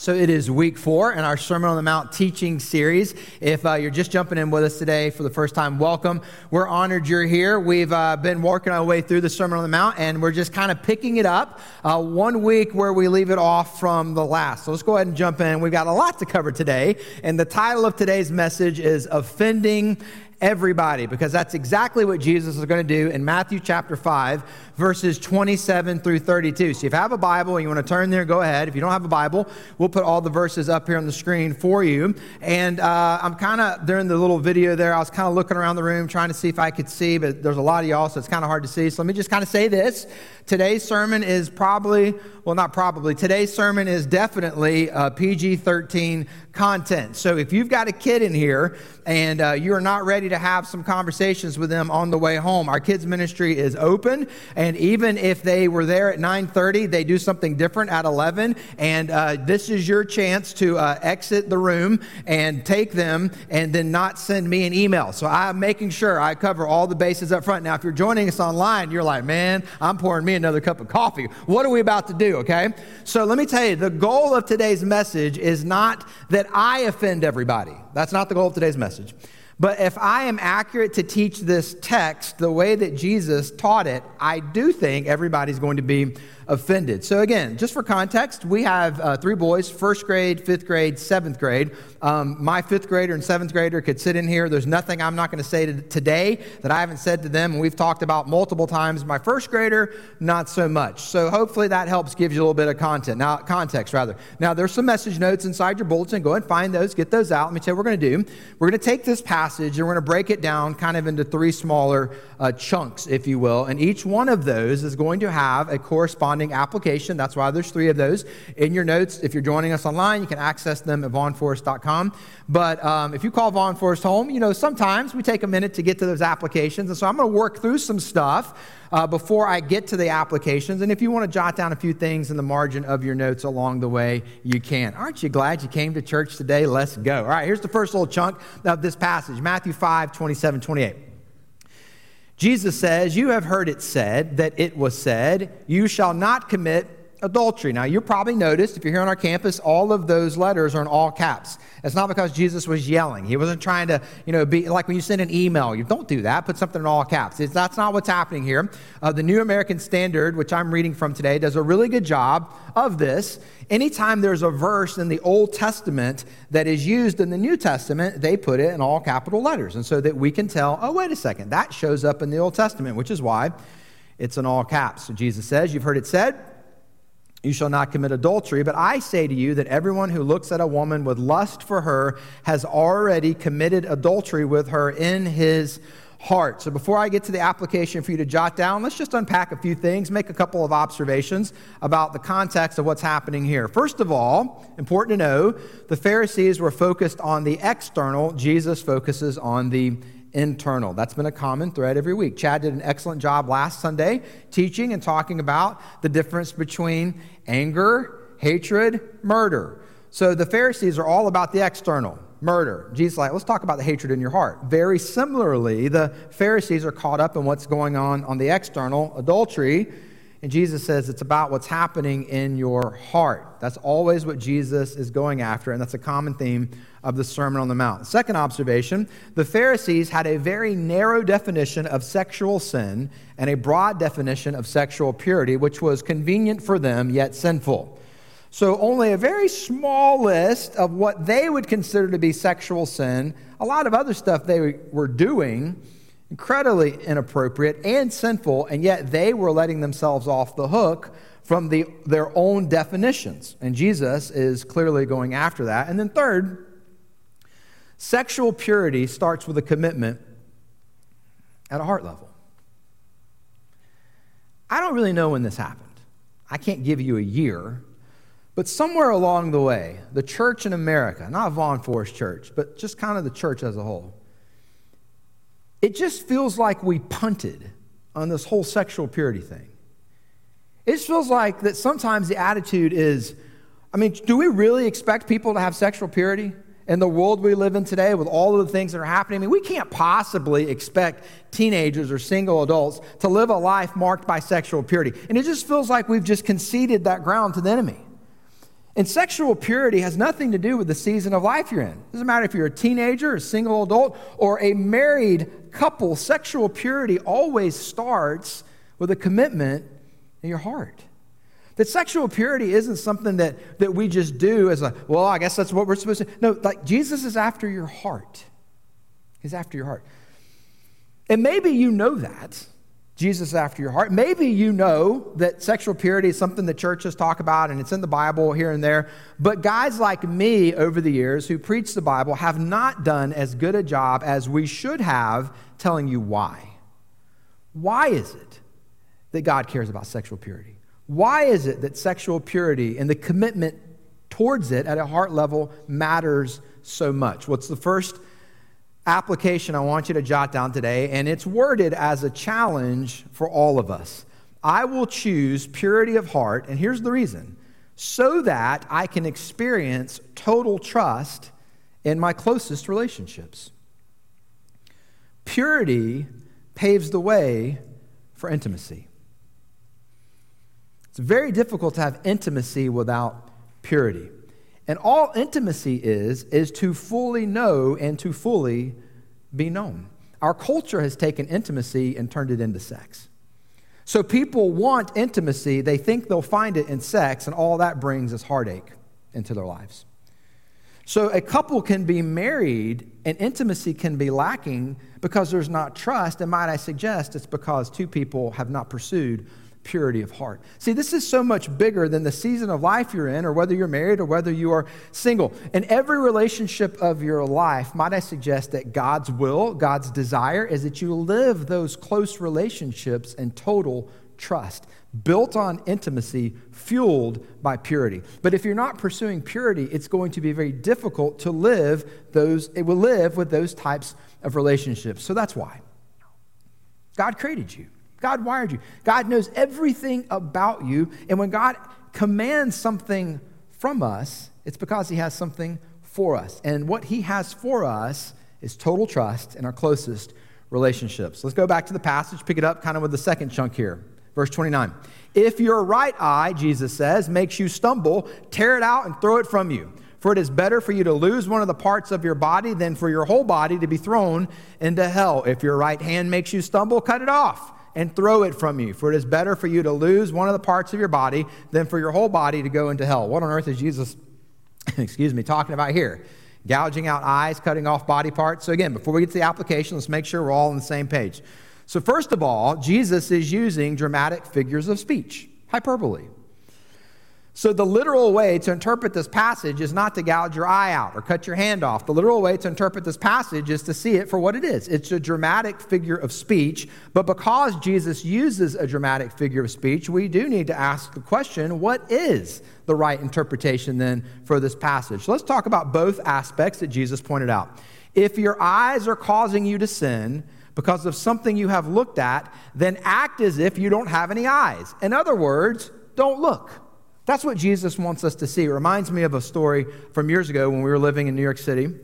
So it is week four in our Sermon on the Mount teaching series. If uh, you're just jumping in with us today for the first time, welcome. We're honored you're here. We've uh, been working our way through the Sermon on the Mount, and we're just kind of picking it up uh, one week where we leave it off from the last. So let's go ahead and jump in. We've got a lot to cover today, and the title of today's message is Offending Everybody, because that's exactly what Jesus is going to do in Matthew chapter 5 verses 27 through 32. So if you have a Bible and you want to turn there, go ahead. If you don't have a Bible, we'll put all the verses up here on the screen for you. And uh, I'm kind of, during the little video there, I was kind of looking around the room trying to see if I could see, but there's a lot of y'all, so it's kind of hard to see. So let me just kind of say this. Today's sermon is probably, well, not probably, today's sermon is definitely uh, PG 13 content. So if you've got a kid in here and uh, you're not ready to have some conversations with them on the way home, our kids' ministry is open. And and even if they were there at 9.30 they do something different at 11 and uh, this is your chance to uh, exit the room and take them and then not send me an email. So i'm making sure i cover all the bases up front. Now if you're joining us online you're like man i'm pouring me another cup of coffee. What are we about to do? Okay? So let me tell you the goal of today's message is not that i offend everybody. That's not the goal of today's message but if I am accurate to teach this text the way that Jesus taught it, I do think everybody's going to be offended. So, again, just for context, we have uh, three boys first grade, fifth grade, seventh grade. Um, my fifth grader and seventh grader could sit in here. There's nothing I'm not going to say to today that I haven't said to them. And we've talked about multiple times. My first grader, not so much. So, hopefully, that helps give you a little bit of content. Now, context, rather. Now, there's some message notes inside your bulletin. Go and find those, get those out. Let me tell you what we're going to do. We're going to take this passage and we're going to break it down kind of into three smaller uh, chunks, if you will. And each one of those is going to have a corresponding corresponding application. That's why there's three of those in your notes. If you're joining us online, you can access them at vaughnforest.com. But um, if you call Vaughn Forest home, you know, sometimes we take a minute to get to those applications. And so I'm going to work through some stuff uh, before I get to the applications. And if you want to jot down a few things in the margin of your notes along the way, you can. Aren't you glad you came to church today? Let's go. All right, here's the first little chunk of this passage Matthew 5 27, 28. Jesus says, You have heard it said that it was said, You shall not commit adultery. Now, you probably noticed, if you're here on our campus, all of those letters are in all caps. It's not because Jesus was yelling. He wasn't trying to, you know, be like when you send an email, you don't do that. Put something in all caps. It's, that's not what's happening here. Uh, the New American Standard, which I'm reading from today, does a really good job of this. Anytime there's a verse in the Old Testament that is used in the New Testament, they put it in all capital letters. And so that we can tell, oh, wait a second, that shows up in the Old Testament, which is why it's in all caps. So Jesus says, You've heard it said, you shall not commit adultery. But I say to you that everyone who looks at a woman with lust for her has already committed adultery with her in his heart. So before I get to the application for you to jot down, let's just unpack a few things, make a couple of observations about the context of what's happening here. First of all, important to know, the Pharisees were focused on the external, Jesus focuses on the internal. That's been a common thread every week. Chad did an excellent job last Sunday teaching and talking about the difference between anger, hatred, murder. So the Pharisees are all about the external, murder. Jesus like, let's talk about the hatred in your heart. Very similarly, the Pharisees are caught up in what's going on on the external, adultery and Jesus says it's about what's happening in your heart. That's always what Jesus is going after, and that's a common theme of the Sermon on the Mount. Second observation the Pharisees had a very narrow definition of sexual sin and a broad definition of sexual purity, which was convenient for them yet sinful. So, only a very small list of what they would consider to be sexual sin, a lot of other stuff they were doing incredibly inappropriate and sinful, and yet they were letting themselves off the hook from the, their own definitions. And Jesus is clearly going after that. And then, third, sexual purity starts with a commitment at a heart level. I don't really know when this happened. I can't give you a year, but somewhere along the way, the church in America, not Vaughn Forest Church, but just kind of the church as a whole, it just feels like we punted on this whole sexual purity thing. It just feels like that sometimes the attitude is I mean, do we really expect people to have sexual purity in the world we live in today with all of the things that are happening? I mean, we can't possibly expect teenagers or single adults to live a life marked by sexual purity. And it just feels like we've just conceded that ground to the enemy. And sexual purity has nothing to do with the season of life you're in. It doesn't matter if you're a teenager, a single adult, or a married couple. Sexual purity always starts with a commitment in your heart. That sexual purity isn't something that, that we just do as a, well, I guess that's what we're supposed to. No, like Jesus is after your heart. He's after your heart. And maybe you know that. Jesus after your heart. Maybe you know that sexual purity is something the churches talk about and it's in the Bible here and there. But guys like me over the years who preach the Bible have not done as good a job as we should have telling you why. Why is it that God cares about sexual purity? Why is it that sexual purity and the commitment towards it at a heart level matters so much? What's the first application I want you to jot down today, and it's worded as a challenge for all of us. I will choose purity of heart, and here's the reason so that I can experience total trust in my closest relationships. Purity paves the way for intimacy. It's very difficult to have intimacy without purity. And all intimacy is, is to fully know and to fully be known. Our culture has taken intimacy and turned it into sex. So people want intimacy, they think they'll find it in sex, and all that brings is heartache into their lives. So a couple can be married and intimacy can be lacking because there's not trust, and might I suggest it's because two people have not pursued purity of heart. See, this is so much bigger than the season of life you're in, or whether you're married or whether you are single. In every relationship of your life, might I suggest that God's will, God's desire is that you live those close relationships in total trust, built on intimacy, fueled by purity. But if you're not pursuing purity, it's going to be very difficult to live those, it will live with those types of relationships. So that's why. God created you. God wired you. God knows everything about you. And when God commands something from us, it's because He has something for us. And what He has for us is total trust in our closest relationships. Let's go back to the passage, pick it up kind of with the second chunk here. Verse 29. If your right eye, Jesus says, makes you stumble, tear it out and throw it from you. For it is better for you to lose one of the parts of your body than for your whole body to be thrown into hell. If your right hand makes you stumble, cut it off and throw it from you. For it is better for you to lose one of the parts of your body than for your whole body to go into hell. What on earth is Jesus, excuse me, talking about here? Gouging out eyes, cutting off body parts. So, again, before we get to the application, let's make sure we're all on the same page. So, first of all, Jesus is using dramatic figures of speech, hyperbole. So, the literal way to interpret this passage is not to gouge your eye out or cut your hand off. The literal way to interpret this passage is to see it for what it is. It's a dramatic figure of speech, but because Jesus uses a dramatic figure of speech, we do need to ask the question what is the right interpretation then for this passage? Let's talk about both aspects that Jesus pointed out. If your eyes are causing you to sin, because of something you have looked at, then act as if you don't have any eyes. In other words, don't look. That's what Jesus wants us to see. It reminds me of a story from years ago when we were living in New York City.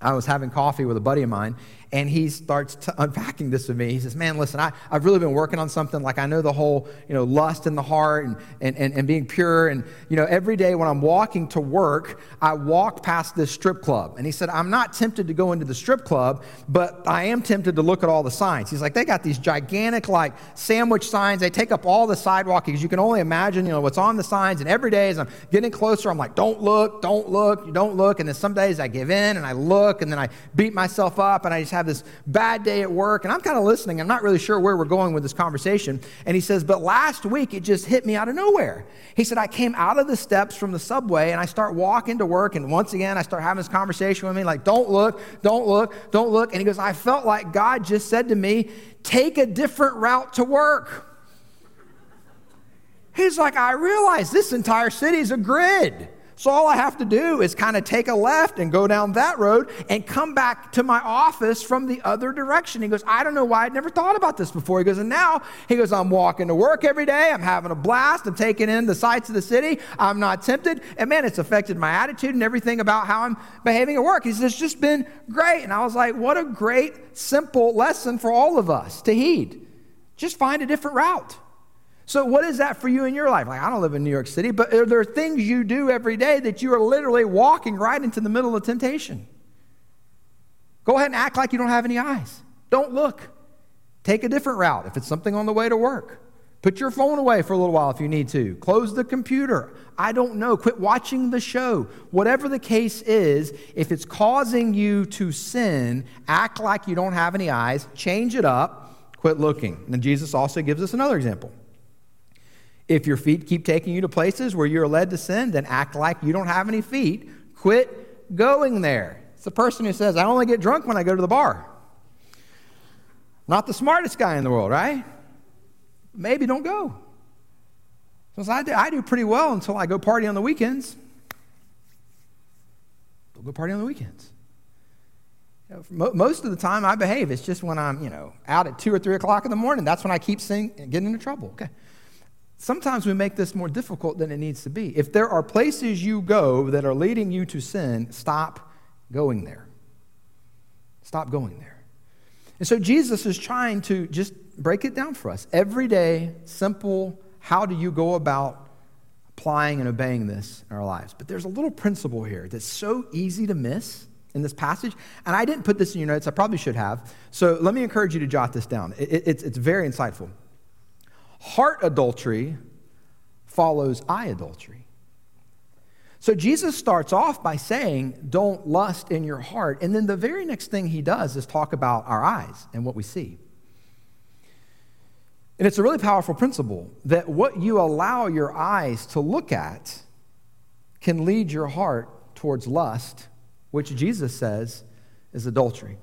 I was having coffee with a buddy of mine, and he starts t- unpacking this with me. He says, Man, listen, I, I've really been working on something. Like, I know the whole, you know, lust in the heart and, and, and, and being pure. And, you know, every day when I'm walking to work, I walk past this strip club. And he said, I'm not tempted to go into the strip club, but I am tempted to look at all the signs. He's like, They got these gigantic, like, sandwich signs. They take up all the sidewalk because you can only imagine, you know, what's on the signs. And every day as I'm getting closer, I'm like, Don't look, don't look, don't look. And then some days I give in and I look, and then I beat myself up, and I just have have this bad day at work, and I'm kind of listening. I'm not really sure where we're going with this conversation. And he says, But last week it just hit me out of nowhere. He said, I came out of the steps from the subway and I start walking to work, and once again I start having this conversation with me, like, Don't look, don't look, don't look. And he goes, I felt like God just said to me, Take a different route to work. He's like, I realize this entire city is a grid. So all I have to do is kind of take a left and go down that road and come back to my office from the other direction. He goes, I don't know why I'd never thought about this before. He goes, and now he goes, I'm walking to work every day. I'm having a blast. I'm taking in the sights of the city. I'm not tempted. And man, it's affected my attitude and everything about how I'm behaving at work. He says, it's just been great. And I was like, what a great, simple lesson for all of us to heed. Just find a different route. So, what is that for you in your life? Like, I don't live in New York City, but there are there things you do every day that you are literally walking right into the middle of temptation? Go ahead and act like you don't have any eyes. Don't look. Take a different route if it's something on the way to work. Put your phone away for a little while if you need to. Close the computer. I don't know. Quit watching the show. Whatever the case is, if it's causing you to sin, act like you don't have any eyes, change it up, quit looking. And Jesus also gives us another example. If your feet keep taking you to places where you're led to sin, then act like you don't have any feet. Quit going there. It's the person who says, I only get drunk when I go to the bar. Not the smartest guy in the world, right? maybe don't go. Because I do, I do pretty well until I go party on the weekends. Don't go party on the weekends. You know, most of the time I behave. It's just when I'm, you know, out at 2 or 3 o'clock in the morning. That's when I keep getting into trouble. Okay. Sometimes we make this more difficult than it needs to be. If there are places you go that are leading you to sin, stop going there. Stop going there. And so Jesus is trying to just break it down for us. Everyday, simple, how do you go about applying and obeying this in our lives? But there's a little principle here that's so easy to miss in this passage. And I didn't put this in your notes, I probably should have. So let me encourage you to jot this down. It, it's, it's very insightful. Heart adultery follows eye adultery. So Jesus starts off by saying, Don't lust in your heart. And then the very next thing he does is talk about our eyes and what we see. And it's a really powerful principle that what you allow your eyes to look at can lead your heart towards lust, which Jesus says is adultery.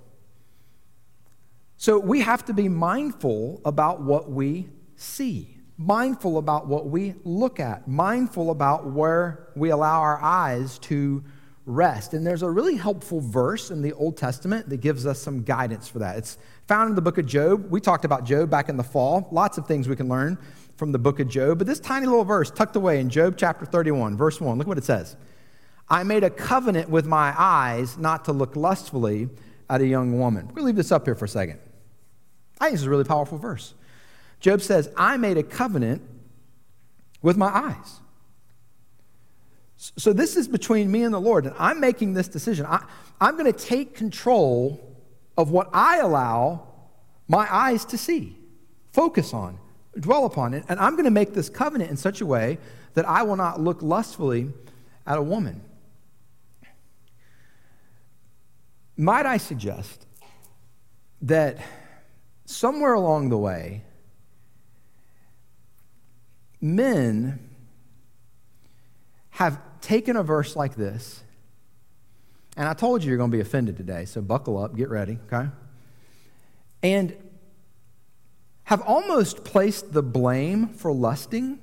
So we have to be mindful about what we see mindful about what we look at, mindful about where we allow our eyes to rest. And there's a really helpful verse in the Old Testament that gives us some guidance for that. It's found in the book of Job. We talked about Job back in the fall. Lots of things we can learn from the book of Job. But this tiny little verse tucked away in Job chapter 31, verse 1, look what it says. I made a covenant with my eyes not to look lustfully at a young woman. We're going to leave this up here for a second. I think this is a really powerful verse. Job says, I made a covenant with my eyes. So this is between me and the Lord, and I'm making this decision. I, am going to take control of what I allow my eyes to see, focus on, dwell upon it, and I'm going to make this covenant in such a way that I will not look lustfully at a woman. Might I suggest that somewhere along the way, men have taken a verse like this, and I told you you're going to be offended today, so buckle up, get ready, okay? And have almost placed the blame for lusting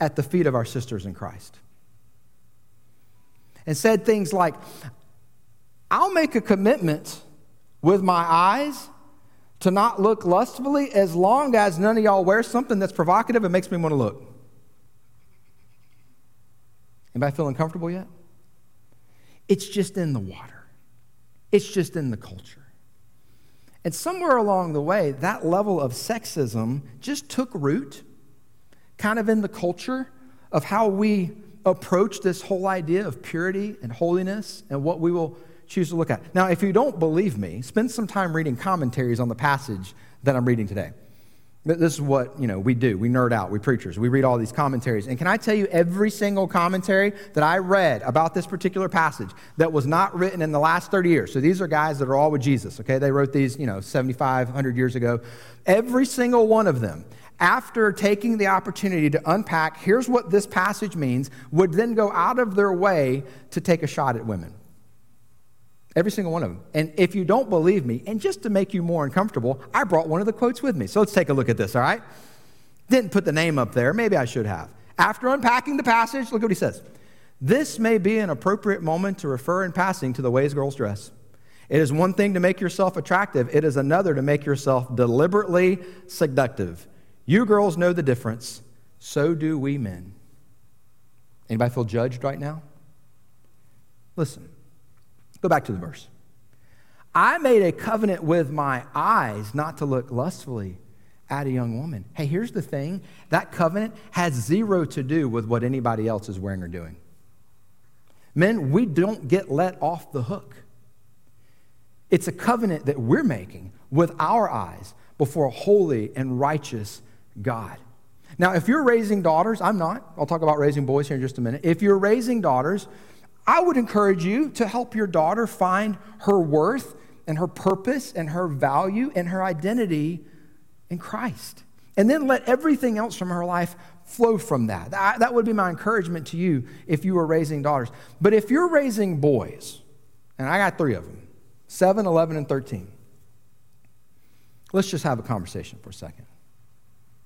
at the feet of our sisters in Christ. And said things like, I'll make a commitment with my eyes to not look lustfully as long as none of y'all wear something that's provocative and makes me want to look. Anybody feeling comfortable yet? It's just in the water. It's just in the culture. And somewhere along the way, that level of sexism just took root, kind of in the culture of how we approach this whole idea of purity and holiness and what we will choose to look at. Now, if you don't believe me, spend some time reading commentaries on the passage that I'm reading today. This is what, you know, we do. We nerd out. We preachers. We read all these commentaries. And can I tell you every single commentary that I read about this particular passage that was not written in the last 30 years. So these are guys that are all with Jesus, okay? They wrote these, you know, 75, 100 years ago. Every single one of them after taking the opportunity to unpack, here's what this passage means, would then go out of their way to take a shot at women. Every single one of them. And if you don't believe me, and just to make you more uncomfortable, I brought one of the quotes with me. So let's take a look at this, all right? Didn't put the name up there. Maybe I should have. After unpacking the passage, look what he says. This may be an appropriate moment to refer in passing to the ways girls dress. It is one thing to make yourself attractive, it is another to make yourself deliberately seductive. You girls know the difference. So do we men. Anybody feel judged right now? Listen. Go back to the verse. I made a covenant with my eyes not to look lustfully at a young woman. Hey, here's the thing that covenant has zero to do with what anybody else is wearing or doing. Men, we don't get let off the hook. It's a covenant that we're making with our eyes before a holy and righteous God. Now, if you're raising daughters, I'm not. I'll talk about raising boys here in just a minute. If you're raising daughters, I would encourage you to help your daughter find her worth and her purpose and her value and her identity in Christ. And then let everything else from her life flow from that. That would be my encouragement to you if you were raising daughters. But if you're raising boys, and I got three of them 7, 11, and 13, let's just have a conversation for a second.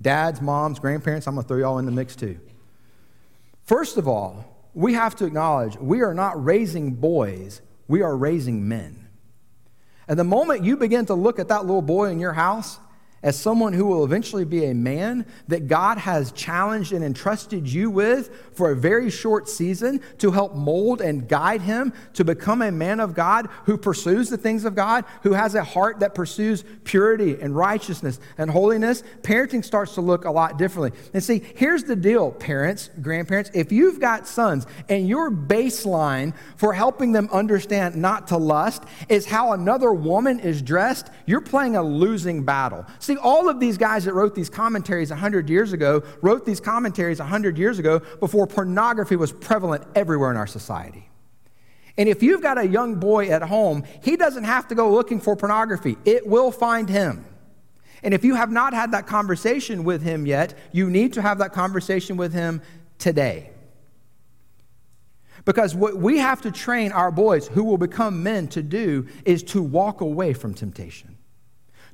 Dads, moms, grandparents, I'm going to throw y'all in the mix too. First of all, we have to acknowledge we are not raising boys, we are raising men. And the moment you begin to look at that little boy in your house as someone who will eventually be a man that God has challenged and entrusted you with for a very short season to help mold and guide him to become a man of God who pursues the things of God, who has a heart that pursues purity and righteousness and holiness, parenting starts to look a lot differently. And see, here's the deal, parents, grandparents. If you've got sons and your baseline for helping them understand not to lust is how another woman is dressed, you're playing a losing battle. See, all of these guys that wrote these commentaries 100 years ago wrote these commentaries 100 years ago before pornography was prevalent everywhere in our society. And if you've got a young boy at home, he doesn't have to go looking for pornography, it will find him. And if you have not had that conversation with him yet, you need to have that conversation with him today. Because what we have to train our boys who will become men to do is to walk away from temptation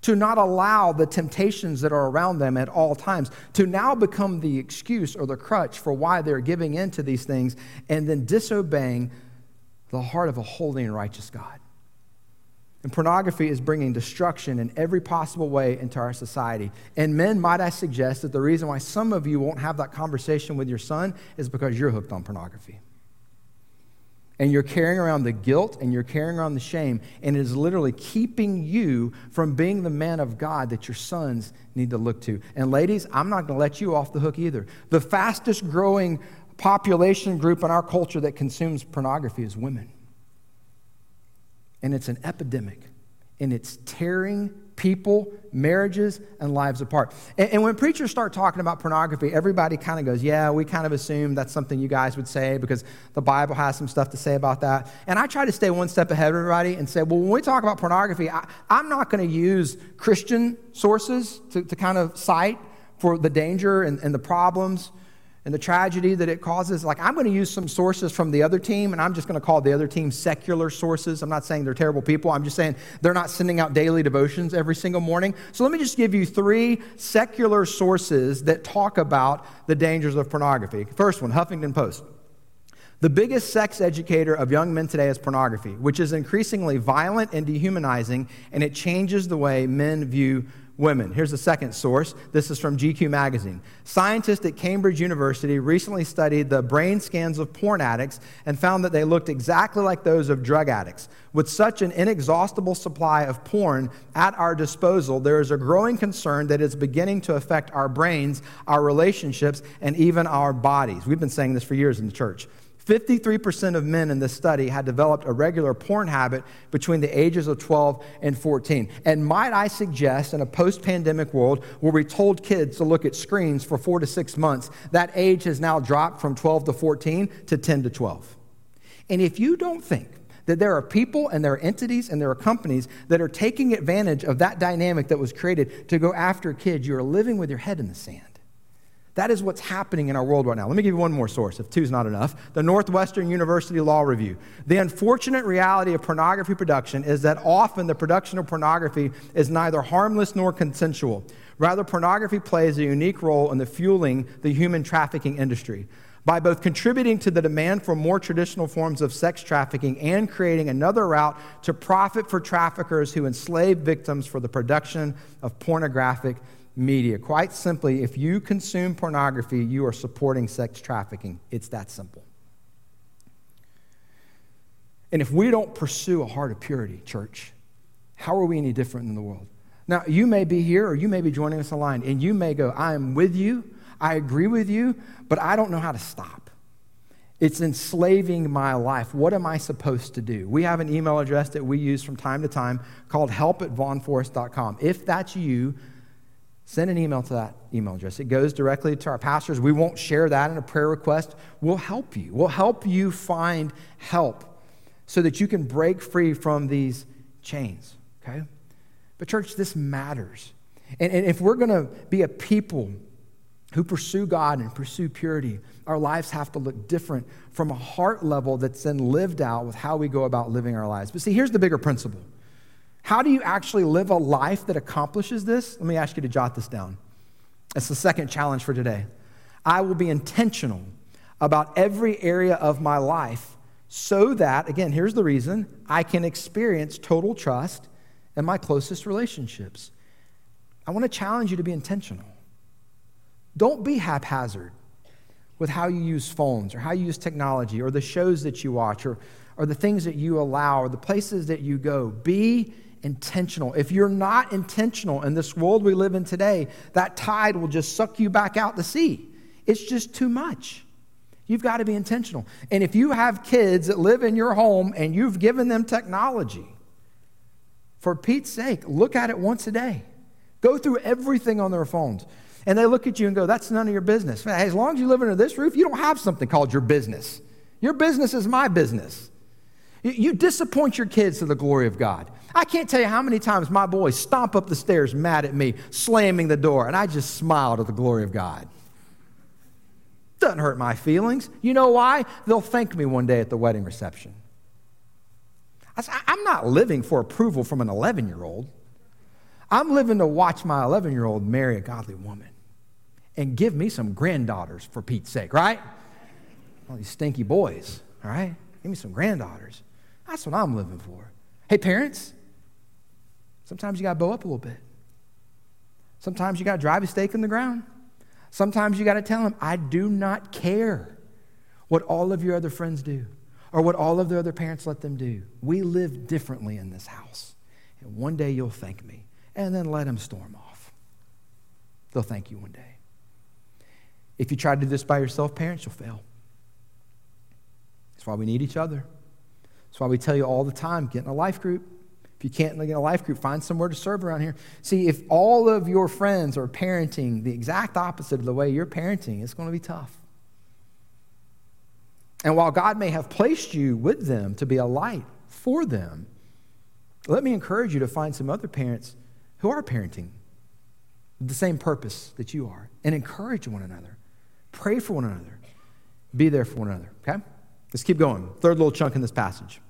to not allow the temptations that are around them at all times, to now become the excuse or the crutch for why they're giving in to these things and then disobeying the heart of a holy and righteous God. And pornography is bringing destruction in every possible way into our society. And men, might I suggest that the reason why some of you won't have that conversation with your son is because you're hooked on pornography and you're carrying around the guilt and you're carrying around the shame, and it is literally keeping you from being the man of God that your sons need to look to. And ladies, I'm not going to let you off the hook either. The fastest growing population group in our culture that consumes pornography is women. And it's an epidemic, and it's tearing people, marriages, and lives apart. And, and when preachers start talking about pornography, everybody kind of goes, Yeah, we kind of assume that's something you guys would say because the Bible has some stuff to say about that. And I try to stay one step ahead of everybody and say, Well, when we talk about pornography, I, am not going to use Christian sources to, to kind of cite for the danger and, and the problems and the tragedy that it causes. Like, I'm going to use some sources from the other team, and I'm just going to call the other team secular sources. I'm not saying they're terrible people. I'm just saying they're not sending out daily devotions every single morning. So, let me just give you three secular sources that talk about the dangers of pornography. First one Huffington Post. The biggest sex educator of young men today is pornography, which is increasingly violent and dehumanizing, and it changes the way men view women. Here's the second source. This is from GQ magazine. Scientists at Cambridge University recently studied the brain scans of porn addicts and found that they looked exactly like those of drug addicts. With such an inexhaustible supply of porn at our disposal, there is a growing concern that it's beginning to affect our brains, our relationships, and even our bodies. We've been saying this for years in the church. 53% of men in this study had developed a regular porn habit between the ages of 12 and 14. And might I suggest, in a post pandemic world where we told kids to look at screens for four to six months, that age has now dropped from 12 to 14 to 10 to 12. And if you don't think that there are people and there are entities and there are companies that are taking advantage of that dynamic that was created to go after kids, you are living with your head in the sand. That is what's happening in our world right now. Let me give you one more source, if two's not enough. The Northwestern University Law Review. The unfortunate reality of pornography production is that often the production of pornography is neither harmless nor consensual. Rather, pornography plays a unique role in the fueling the human trafficking industry by both contributing to the demand for more traditional forms of sex trafficking and creating another route to profit for traffickers who enslave victims for the production of pornographic media. Quite simply, if you consume pornography, you are supporting sex trafficking. It's that simple. And if we don't pursue a heart of purity, church, how are we any different than the world? Now, you may be here or you may be joining us online, and you may go, I am with you, I agree with you, but I don't know how to stop. It's enslaving my life. What am I supposed to do? We have an email address that we use from time to time called help at vaughnforest.com. If that's you, send an email to that email address. It goes directly to our pastors. We won't share that in a prayer request. We'll help you. We'll help you find help so that you can break free from these chains, okay? But, church, this matters. And, and if we're going to be a people who pursue God and pursue purity, our lives have to look different from a heart level that's then lived out with how we go about living our lives. But see, here's the bigger principle. How do you actually live a life that accomplishes this? Let me ask you to jot this down. It's the second challenge for today. I will be intentional about every area of my life so that, again, here's the reason I can experience total trust in my closest relationships. I want to challenge you to be intentional. Don't be haphazard with how you use phones or how you use technology or the shows that you watch or, or the things that you allow or the places that you go. Be intentional. If you're not intentional in this world we live in today, that tide will just suck you back out to sea. It's just too much. You've got to be intentional. And if you have kids that live in your home and you've given them technology, for Pete's sake, look at it once a day. Go through everything on their phones. And they look at you and go, That's none of your business. As long as you live under this roof, you don't have something called your business. Your business is my business. You disappoint your kids to the glory of God. I can't tell you how many times my boys stomp up the stairs mad at me, slamming the door, and I just smiled at the glory of God. Doesn't hurt my feelings. You know why? They'll thank me one day at the wedding reception. I'm not living for approval from an 11 year old. I'm living to watch my 11 year old marry a godly woman and give me some granddaughters for Pete's sake, right? All these stinky boys, all right? Give me some granddaughters. That's what I'm living for. Hey, parents, sometimes you got to bow up a little bit. Sometimes you got to drive a stake in the ground. Sometimes you got to tell them, I do not care what all of your other friends do or what all of the other parents let them do. We live differently in this house. And one day you'll thank me. And then let them storm off. They'll thank you one day. If you try to do this by yourself, parents, you'll fail. That's why we need each other. That's why we tell you all the time get in a life group. If you can't get in a life group, find somewhere to serve around here. See, if all of your friends are parenting the exact opposite of the way you're parenting, it's going to be tough. And while God may have placed you with them to be a light for them, let me encourage you to find some other parents who are parenting the same purpose that you are and encourage one another. Pray for one another. Be there for one another, okay? Let's keep going. Third little chunk in this passage.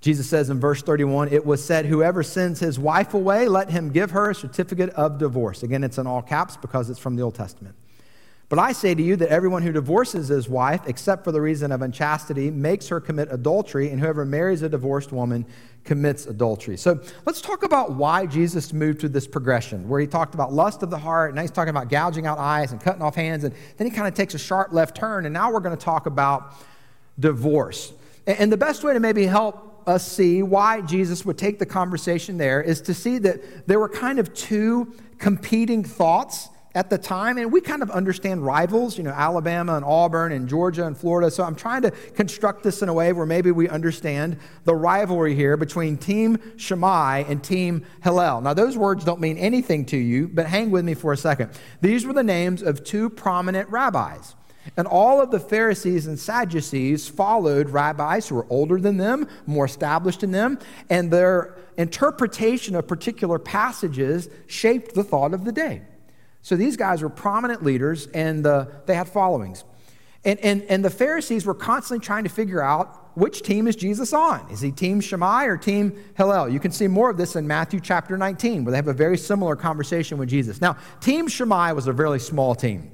Jesus says in verse 31, it was said, Whoever sends his wife away, let him give her a certificate of divorce. Again, it's in all caps because it's from the Old Testament. But I say to you that everyone who divorces his wife, except for the reason of unchastity, makes her commit adultery, and whoever marries a divorced woman commits adultery. So let's talk about why Jesus moved through this progression, where he talked about lust of the heart, and now he's talking about gouging out eyes and cutting off hands, and then he kind of takes a sharp left turn, and now we're going to talk about divorce. And the best way to maybe help us see why Jesus would take the conversation there is to see that there were kind of two competing thoughts at the time, and we kind of understand rivals, you know, Alabama and Auburn and Georgia and Florida. So I'm trying to construct this in a way where maybe we understand the rivalry here between Team Shammai and Team Hillel. Now, those words don't mean anything to you, but hang with me for a second. These were the names of two prominent rabbis. And all of the Pharisees and Sadducees followed rabbis who were older than them, more established in them, and their interpretation of particular passages shaped the thought of the day. So these guys were prominent leaders and they had followings. And, and, and the Pharisees were constantly trying to figure out which team is Jesus on? Is he team Shammai or team Hillel? You can see more of this in Matthew chapter 19, where they have a very similar conversation with Jesus. Now, Team Shammai was a very small team.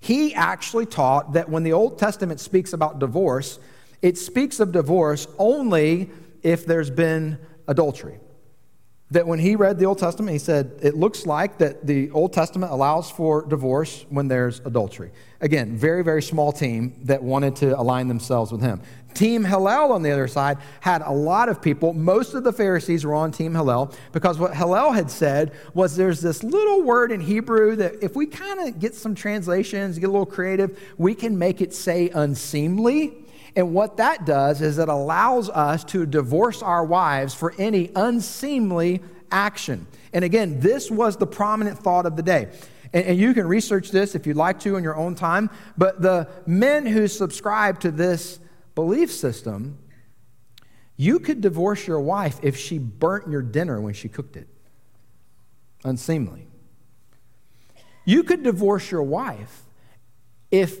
He actually taught that when the Old Testament speaks about divorce, it speaks of divorce only if there's been adultery. That when he read the Old Testament, he said, it looks like that the Old Testament allows for divorce when there's adultery. Again, very, very small team that wanted to align themselves with him. Team Hillel, on the other side, had a lot of people. Most of the Pharisees were on Team Hillel because what Hillel had said was there's this little word in Hebrew that if we kind of get some translations, get a little creative, we can make it say unseemly. And what that does is it allows us to divorce our wives for any unseemly action. And again, this was the prominent thought of the day. And, and, you can research this if you'd like to in your own time. But the men who subscribe to this belief system, you could divorce your wife if she burnt your dinner when she cooked it. Unseemly. You could divorce your wife if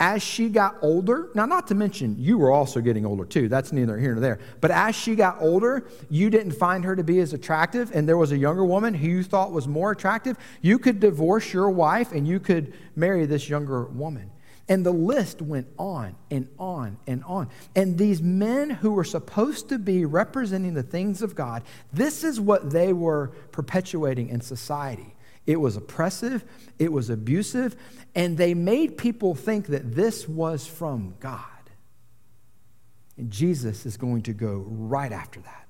as she got older, now, not to mention, you were also getting older too. That's neither here nor there. But as she got older, you didn't find her to be as attractive, and there was a younger woman who you thought was more attractive. You could divorce your wife and you could marry this younger woman. And the list went on and on and on. And these men who were supposed to be representing the things of God, this is what they were perpetuating in society. It was oppressive, it was abusive, and they made people think that this was from God. And Jesus is going to go right after that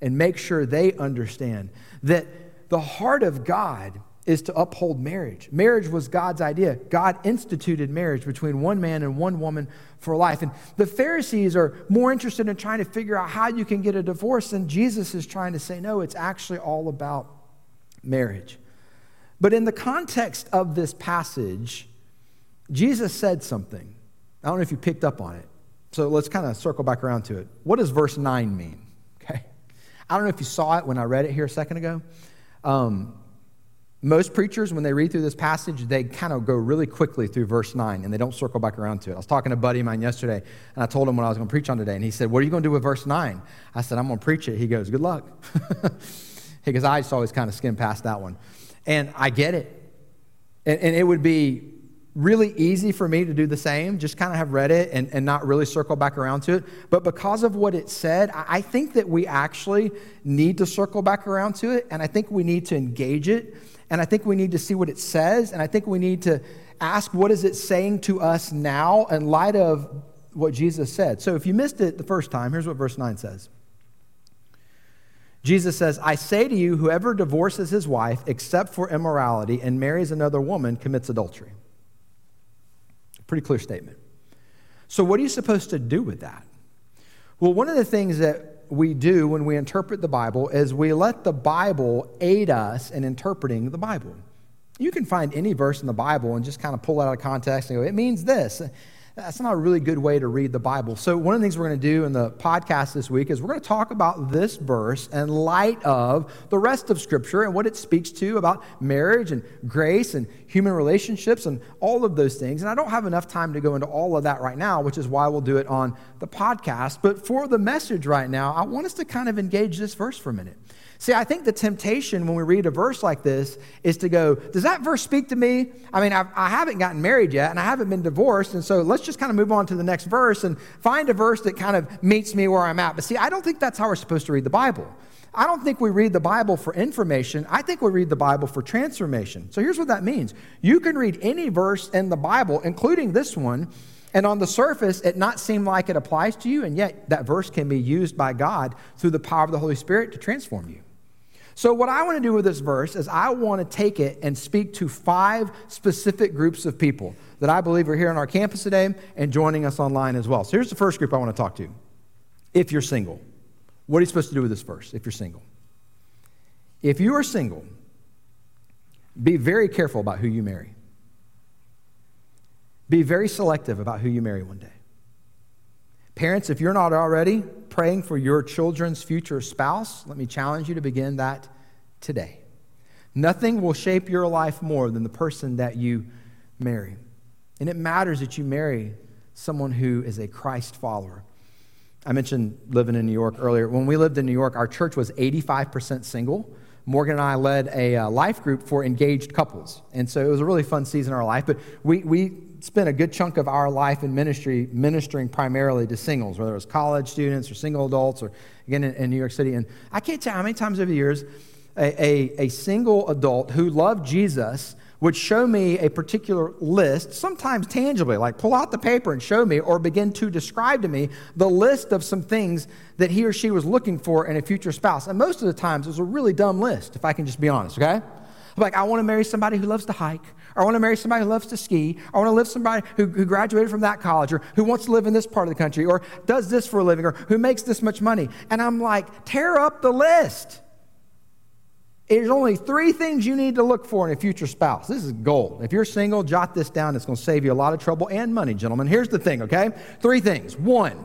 and make sure they understand that the heart of God is to uphold marriage. Marriage was God's idea. God instituted marriage between one man and one woman for life. And the Pharisees are more interested in trying to figure out how you can get a divorce than Jesus is trying to say, no, it's actually all about marriage. But in the context of this passage, Jesus said something. I don't know if you picked up on it. So let's kind of circle back around to it. What does verse 9 mean? Okay. I don't know if you saw it when I read it here a second ago. Um, most preachers, when they read through this passage, they kind of go really quickly through verse 9 and they don't circle back around to it. I was talking to a buddy of mine yesterday and I told him what I was going to preach on today. And he said, What are you going to do with verse 9? I said, I'm going to preach it. He goes, Good luck. because I just always kind of skim past that one. And I get it. And, and, it would be really easy for me to do the same, just kind of have read it and, and not really circle back around to it. But because of what it said, I think that we actually need to circle back around to it. And I think we need to engage it. And I think we need to see what it says. And I think we need to ask what is it saying to us now in light of what Jesus said. So if you missed it the first time, here's what verse 9 says. Jesus says, I say to you, whoever divorces his wife except for immorality and marries another woman commits adultery. Pretty clear statement. So, what are you supposed to do with that? Well, one of the things that we do when we interpret the Bible is we let the Bible aid us in interpreting the Bible. You can find any verse in the Bible and just kind of pull it out of context and go, it means this. That's not a really good way to read the Bible. So, one of the things we're going to do in the podcast this week is we're going to talk about this verse in light of the rest of Scripture and what it speaks to about marriage and grace and human relationships and all of those things. And I don't have enough time to go into all of that right now, which is why we'll do it on the podcast. But for the message right now, I want us to kind of engage this verse for a minute. See, I think the temptation when we read a verse like this is to go, does that verse speak to me? I mean, I've, I have not gotten married yet and I haven't been divorced. And so let's just kind of move on to the next verse and find a verse that kind of meets me where I'm at. But see, I don't think that's how we're supposed to read the Bible. I don't think we read the Bible for information. I think we read the Bible for transformation. So here's what that means you can read any verse in the Bible, including this one, and on the surface, it not seem like it applies to you, and yet that verse can be used by God through the power of the Holy Spirit to transform you. So, what I want to do with this verse is I want to take it and speak to five specific groups of people that I believe are here on our campus today and joining us online as well. So, here's the first group I want to talk to. If you're single, what are you supposed to do with this verse if you're single? If you are single, be very careful about who you marry. Be very selective about who you marry one day. Parents, if you're not already praying for your children's future spouse, let me challenge you to begin that today. Nothing will shape your life more than the person that you marry. And it matters that you marry someone who is a Christ follower. I mentioned living in New York earlier. When we lived in New York, our church was 85% single. Morgan and I led a uh, life group for engaged couples. And so it was a really fun season in our life. But we, we spent a good chunk of our life in ministry ministering primarily to singles, whether it was college students or single adults or again in, in New York City. And I can't tell how many times over the years a, a, a single adult who loved Jesus would show me a particular list, sometimes tangibly, like pull out the paper and show me, or begin to describe to me the list of some things that he or she was looking for in a future spouse. And most of the times it was a really dumb list, if I can just be honest, okay? Like, I want to marry somebody who loves to hike, or I want to marry somebody who loves to ski, I want to live somebody who, who graduated from that college, or who wants to live in this part of the country, or does this for a living, or who makes this much money. And I'm like, tear up the list. There's only three things you need to look for in a future spouse. This is gold. If you're single, jot this down. It's going to save you a lot of trouble and money, gentlemen. Here's the thing, okay? Three things. One,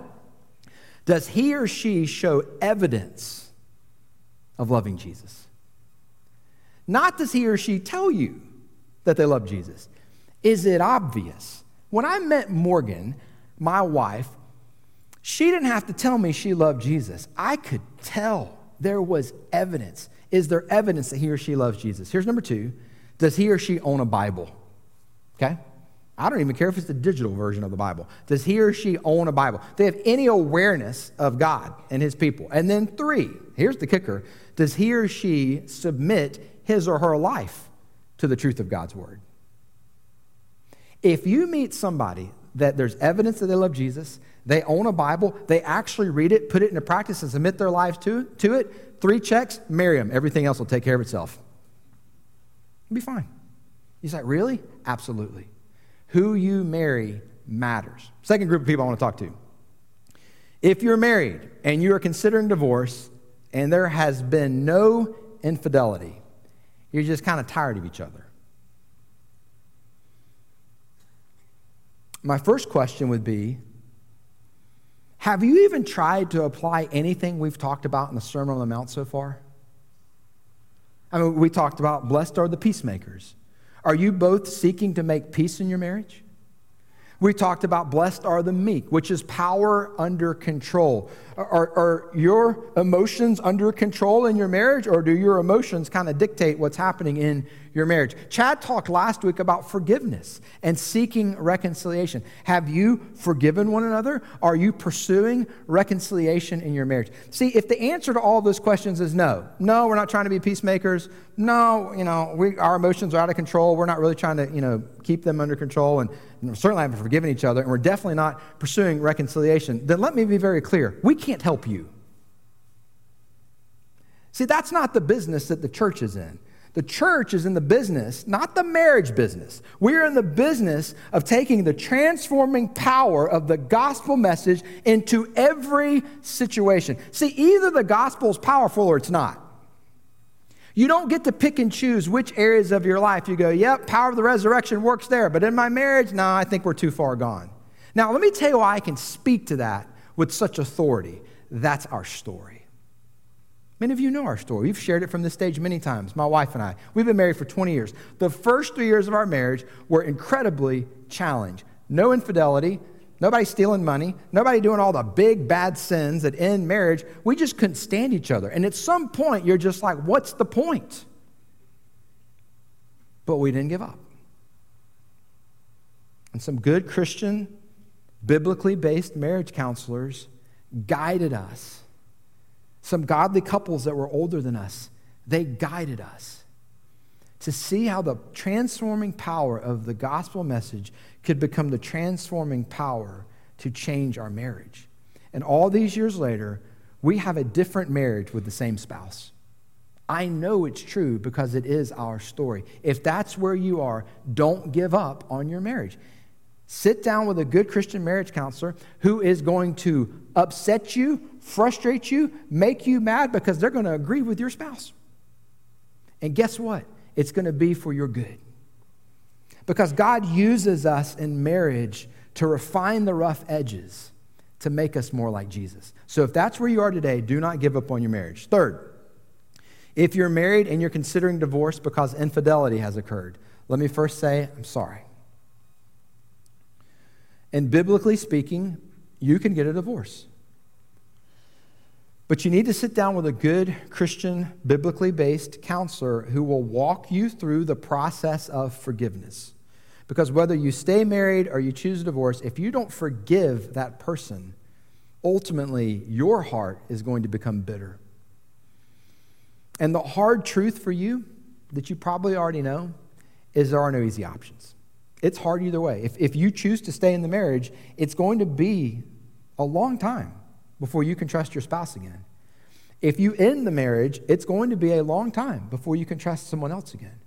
does he or she show evidence of loving Jesus? Not does he or she tell you that they love Jesus. Is it obvious? When I met Morgan, my wife, she didn't have to tell me she loved Jesus. I could tell there was evidence. Is there evidence that he or she loves Jesus? Here's number two Does he or she own a Bible? Okay? I don't even care if it's the digital version of the Bible. Does he or she own a Bible? Do they have any awareness of God and his people? And then three, here's the kicker Does he or she submit his or her life to the truth of God's word? If you meet somebody that there's evidence that they love Jesus, they own a Bible, they actually read it, put it into practice, and submit their lives to, to it, Three checks, marry them. Everything else will take care of itself. It'll be fine. He's like, really? Absolutely. Who you marry matters. Second group of people I want to talk to. If you're married and you are considering divorce and there has been no infidelity, you're just kind of tired of each other. My first question would be have you even tried to apply anything we've talked about in the Sermon on the Mount so far? I mean, we talked about blessed are the peacemakers. Are you both seeking to make peace in your marriage? We talked about blessed are the meek, which is power under control. Are, are your emotions under control in your marriage, or do your emotions kind of dictate what's happening in your marriage? Chad talked last week about forgiveness and seeking reconciliation. Have you forgiven one another? Are you pursuing reconciliation in your marriage? See, if the answer to all those questions is no, no, we're not trying to be peacemakers. No, you know, we, our emotions are out of control. We're not really trying to, you know, keep them under control and certainly haven't forgiven each other, and we're definitely not pursuing reconciliation, then let me be very clear. We can't help you. See, that's not the business that the church is in. The church is in the business, not the marriage business. We're in the business of taking the transforming power of the gospel message into every situation. See, either the gospel is powerful or it's not. You don't get to pick and choose which areas of your life you go, yep, power of the resurrection works there, but in my marriage, no, I think we're too far gone. Now, let me tell you why I can speak to that with such authority. That's our story. Many of you know our story. We've shared it from this stage many times, my wife and I. We've been married for 20 years. The first three years of our marriage were incredibly challenged. No infidelity, Nobody stealing money. Nobody doing all the big bad sins that end marriage. We just couldn't stand each other. And at some point, you're just like, what's the point? But we didn't give up. And some good Christian, biblically based marriage counselors guided us. Some godly couples that were older than us, they guided us to see how the transforming power of the gospel message could become the transforming power to change our marriage. And all these years later, we have a different marriage with the same spouse. I know it's true because it is our story. If that's where you are, don't give up on your marriage. Sit down with a good Christian marriage counselor who is going to upset you, frustrate you, make you mad because they're going to agree with your spouse. And guess what? It's going to be for your good. Because God uses us in marriage to refine the rough edges to make us more like Jesus. So if that's where you are today, do not give up on your marriage. Third, if you're married and you're considering divorce because infidelity has occurred, let me first say, I'm sorry. And biblically speaking, you can get a divorce. But you need to sit down with a good Christian, biblically based counselor who will walk you through the process of forgiveness, Because whether you stay married or you choose a divorce, if you don't forgive that person, ultimately your heart is going to become bitter. And the hard truth for you that you probably already know is there are no easy options. It's hard either way. If, if you choose to stay in the marriage, it's going to be a long time before you can trust your spouse again. If you end the marriage, it's going to be a long time before you can trust someone else again.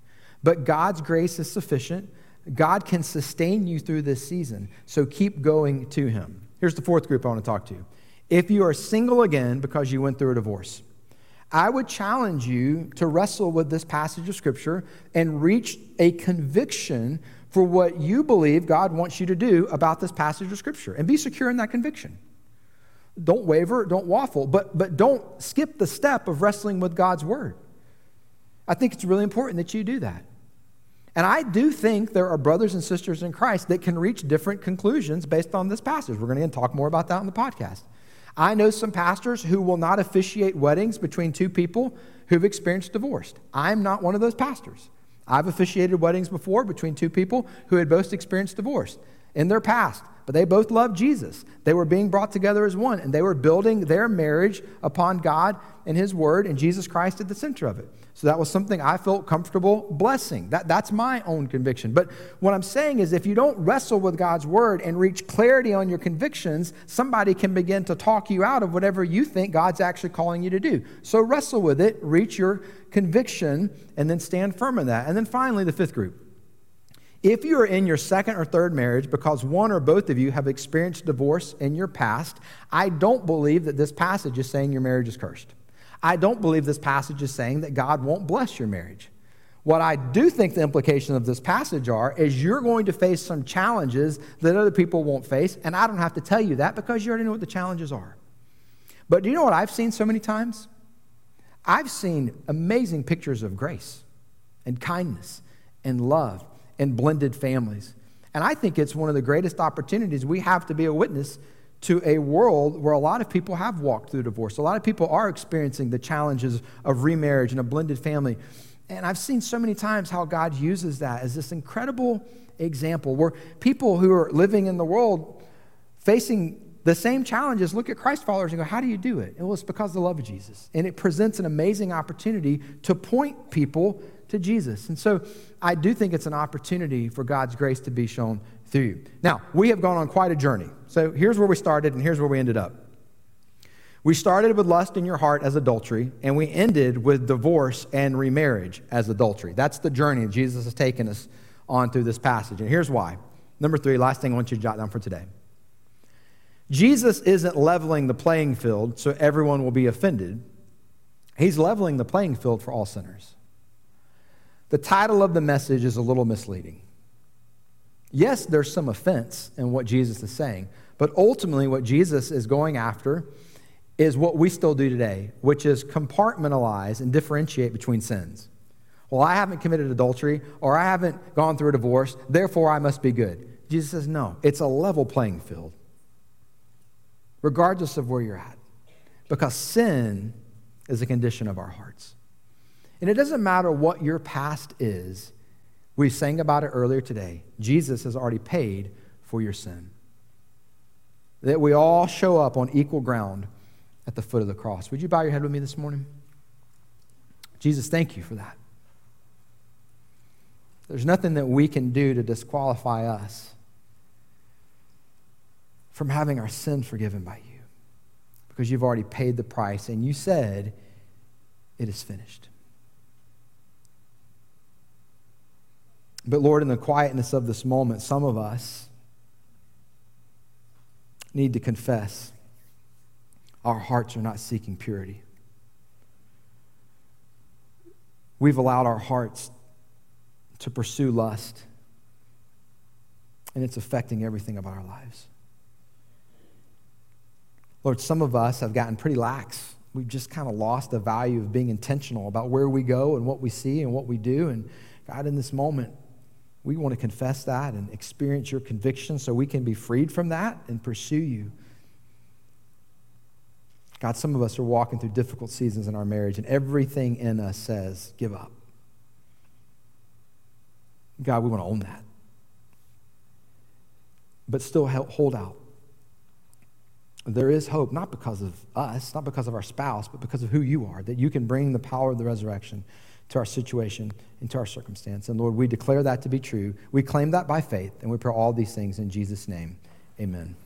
But God's grace is sufficient. God can sustain you through this season. So keep going to Him. Here's the fourth group I want to talk to. If you are single again because you went through a divorce, I would challenge you to wrestle with this passage of Scripture and reach a conviction for what you believe God wants you to do about this passage of Scripture and be secure in that conviction. Don't waver, don't waffle, but, but don't skip the step of wrestling with God's Word. I think it's really important that you do that. And I do think there are brothers and sisters in Christ that can reach different conclusions based on this passage. We're going to talk more about that on the podcast. I know some pastors who will not officiate weddings between two people who've experienced divorce. I'm not one of those pastors. I've officiated weddings before between two people who had both experienced divorce in their past, but they both loved Jesus. They were being brought together as one, and they were building their marriage upon God and His Word and Jesus Christ at the center of it. So that was something I felt comfortable blessing. That, that's my own conviction. But what I'm saying is, if you don't wrestle with God's Word and reach clarity on your convictions, somebody can begin to talk you out of whatever you think God's actually calling you to do. So wrestle with it, reach your conviction, and then stand firm in that. And then finally, the fifth group. If you are in your second or third marriage because one or both of you have experienced divorce in your past, I don't believe that this passage is saying your marriage is cursed. I don't believe this passage is saying that God won't bless your marriage. What I do think the implications of this passage are is you're going to face some challenges that other people won't face, and I don't have to tell you that because you already know what the challenges are. But do you know what I've seen so many times? I've seen amazing pictures of grace and kindness and love and blended families. And I think it's one of the greatest opportunities we have to be a witness to a world where a lot of people have walked through divorce. A lot of people are experiencing the challenges of remarriage and a blended family. And I've seen so many times how God uses that as this incredible example where people who are living in the world facing the same challenges look at Christ followers and go, How do you do it? Well, it's because of the love of Jesus. And it presents an amazing opportunity to point people to Jesus. And so I do think it's an opportunity for God's grace to be shown through you. Now, we have gone on quite a journey. So here's where we started, and here's where we ended up. We started with lust in your heart as adultery, and we ended with divorce and remarriage as adultery. That's the journey Jesus has taken us on through this passage. And here's why. Number three, last thing I want you to jot down for today. Jesus isn't leveling the playing field so everyone will be offended. He's leveling the playing field for all sinners. The title of the message is a little misleading. Yes, there's some offense in what Jesus is saying, but ultimately, what Jesus is going after is what we still do today, which is compartmentalize and differentiate between sins. Well, I haven't committed adultery or I haven't gone through a divorce, therefore I must be good. Jesus says, no, it's a level playing field regardless of where you're at, because sin is a condition of our hearts. And it doesn't matter what your past is, we sang about it earlier today. Jesus has already paid for your sin. That we all show up on equal ground at the foot of the cross. Would you bow your head with me this morning? Jesus, thank you for that. There's nothing that we can do to disqualify us from having our sin forgiven by you because you've already paid the price and you said, It is finished. But Lord, in the quietness of this moment, some of us need to confess our hearts are not seeking purity. We've allowed our hearts to pursue lust, and it's affecting everything about our lives. Lord, some of us have gotten pretty lax. We've just kind of lost the value of being intentional about where we go and what we see and what we do. And God, in this moment, we want to confess that and experience your conviction so we can be freed from that and pursue you. God, some of us are walking through difficult seasons in our marriage, and everything in us says, give up. God, we want to own that. but still hold out. There is hope, not because of us, not because of our spouse, but because of who you are, that you can bring the power of the resurrection to our situation and to our circumstance. And Lord, we declare that to be true. We claim that by faith, and we pray all these things in Jesus' name. Amen.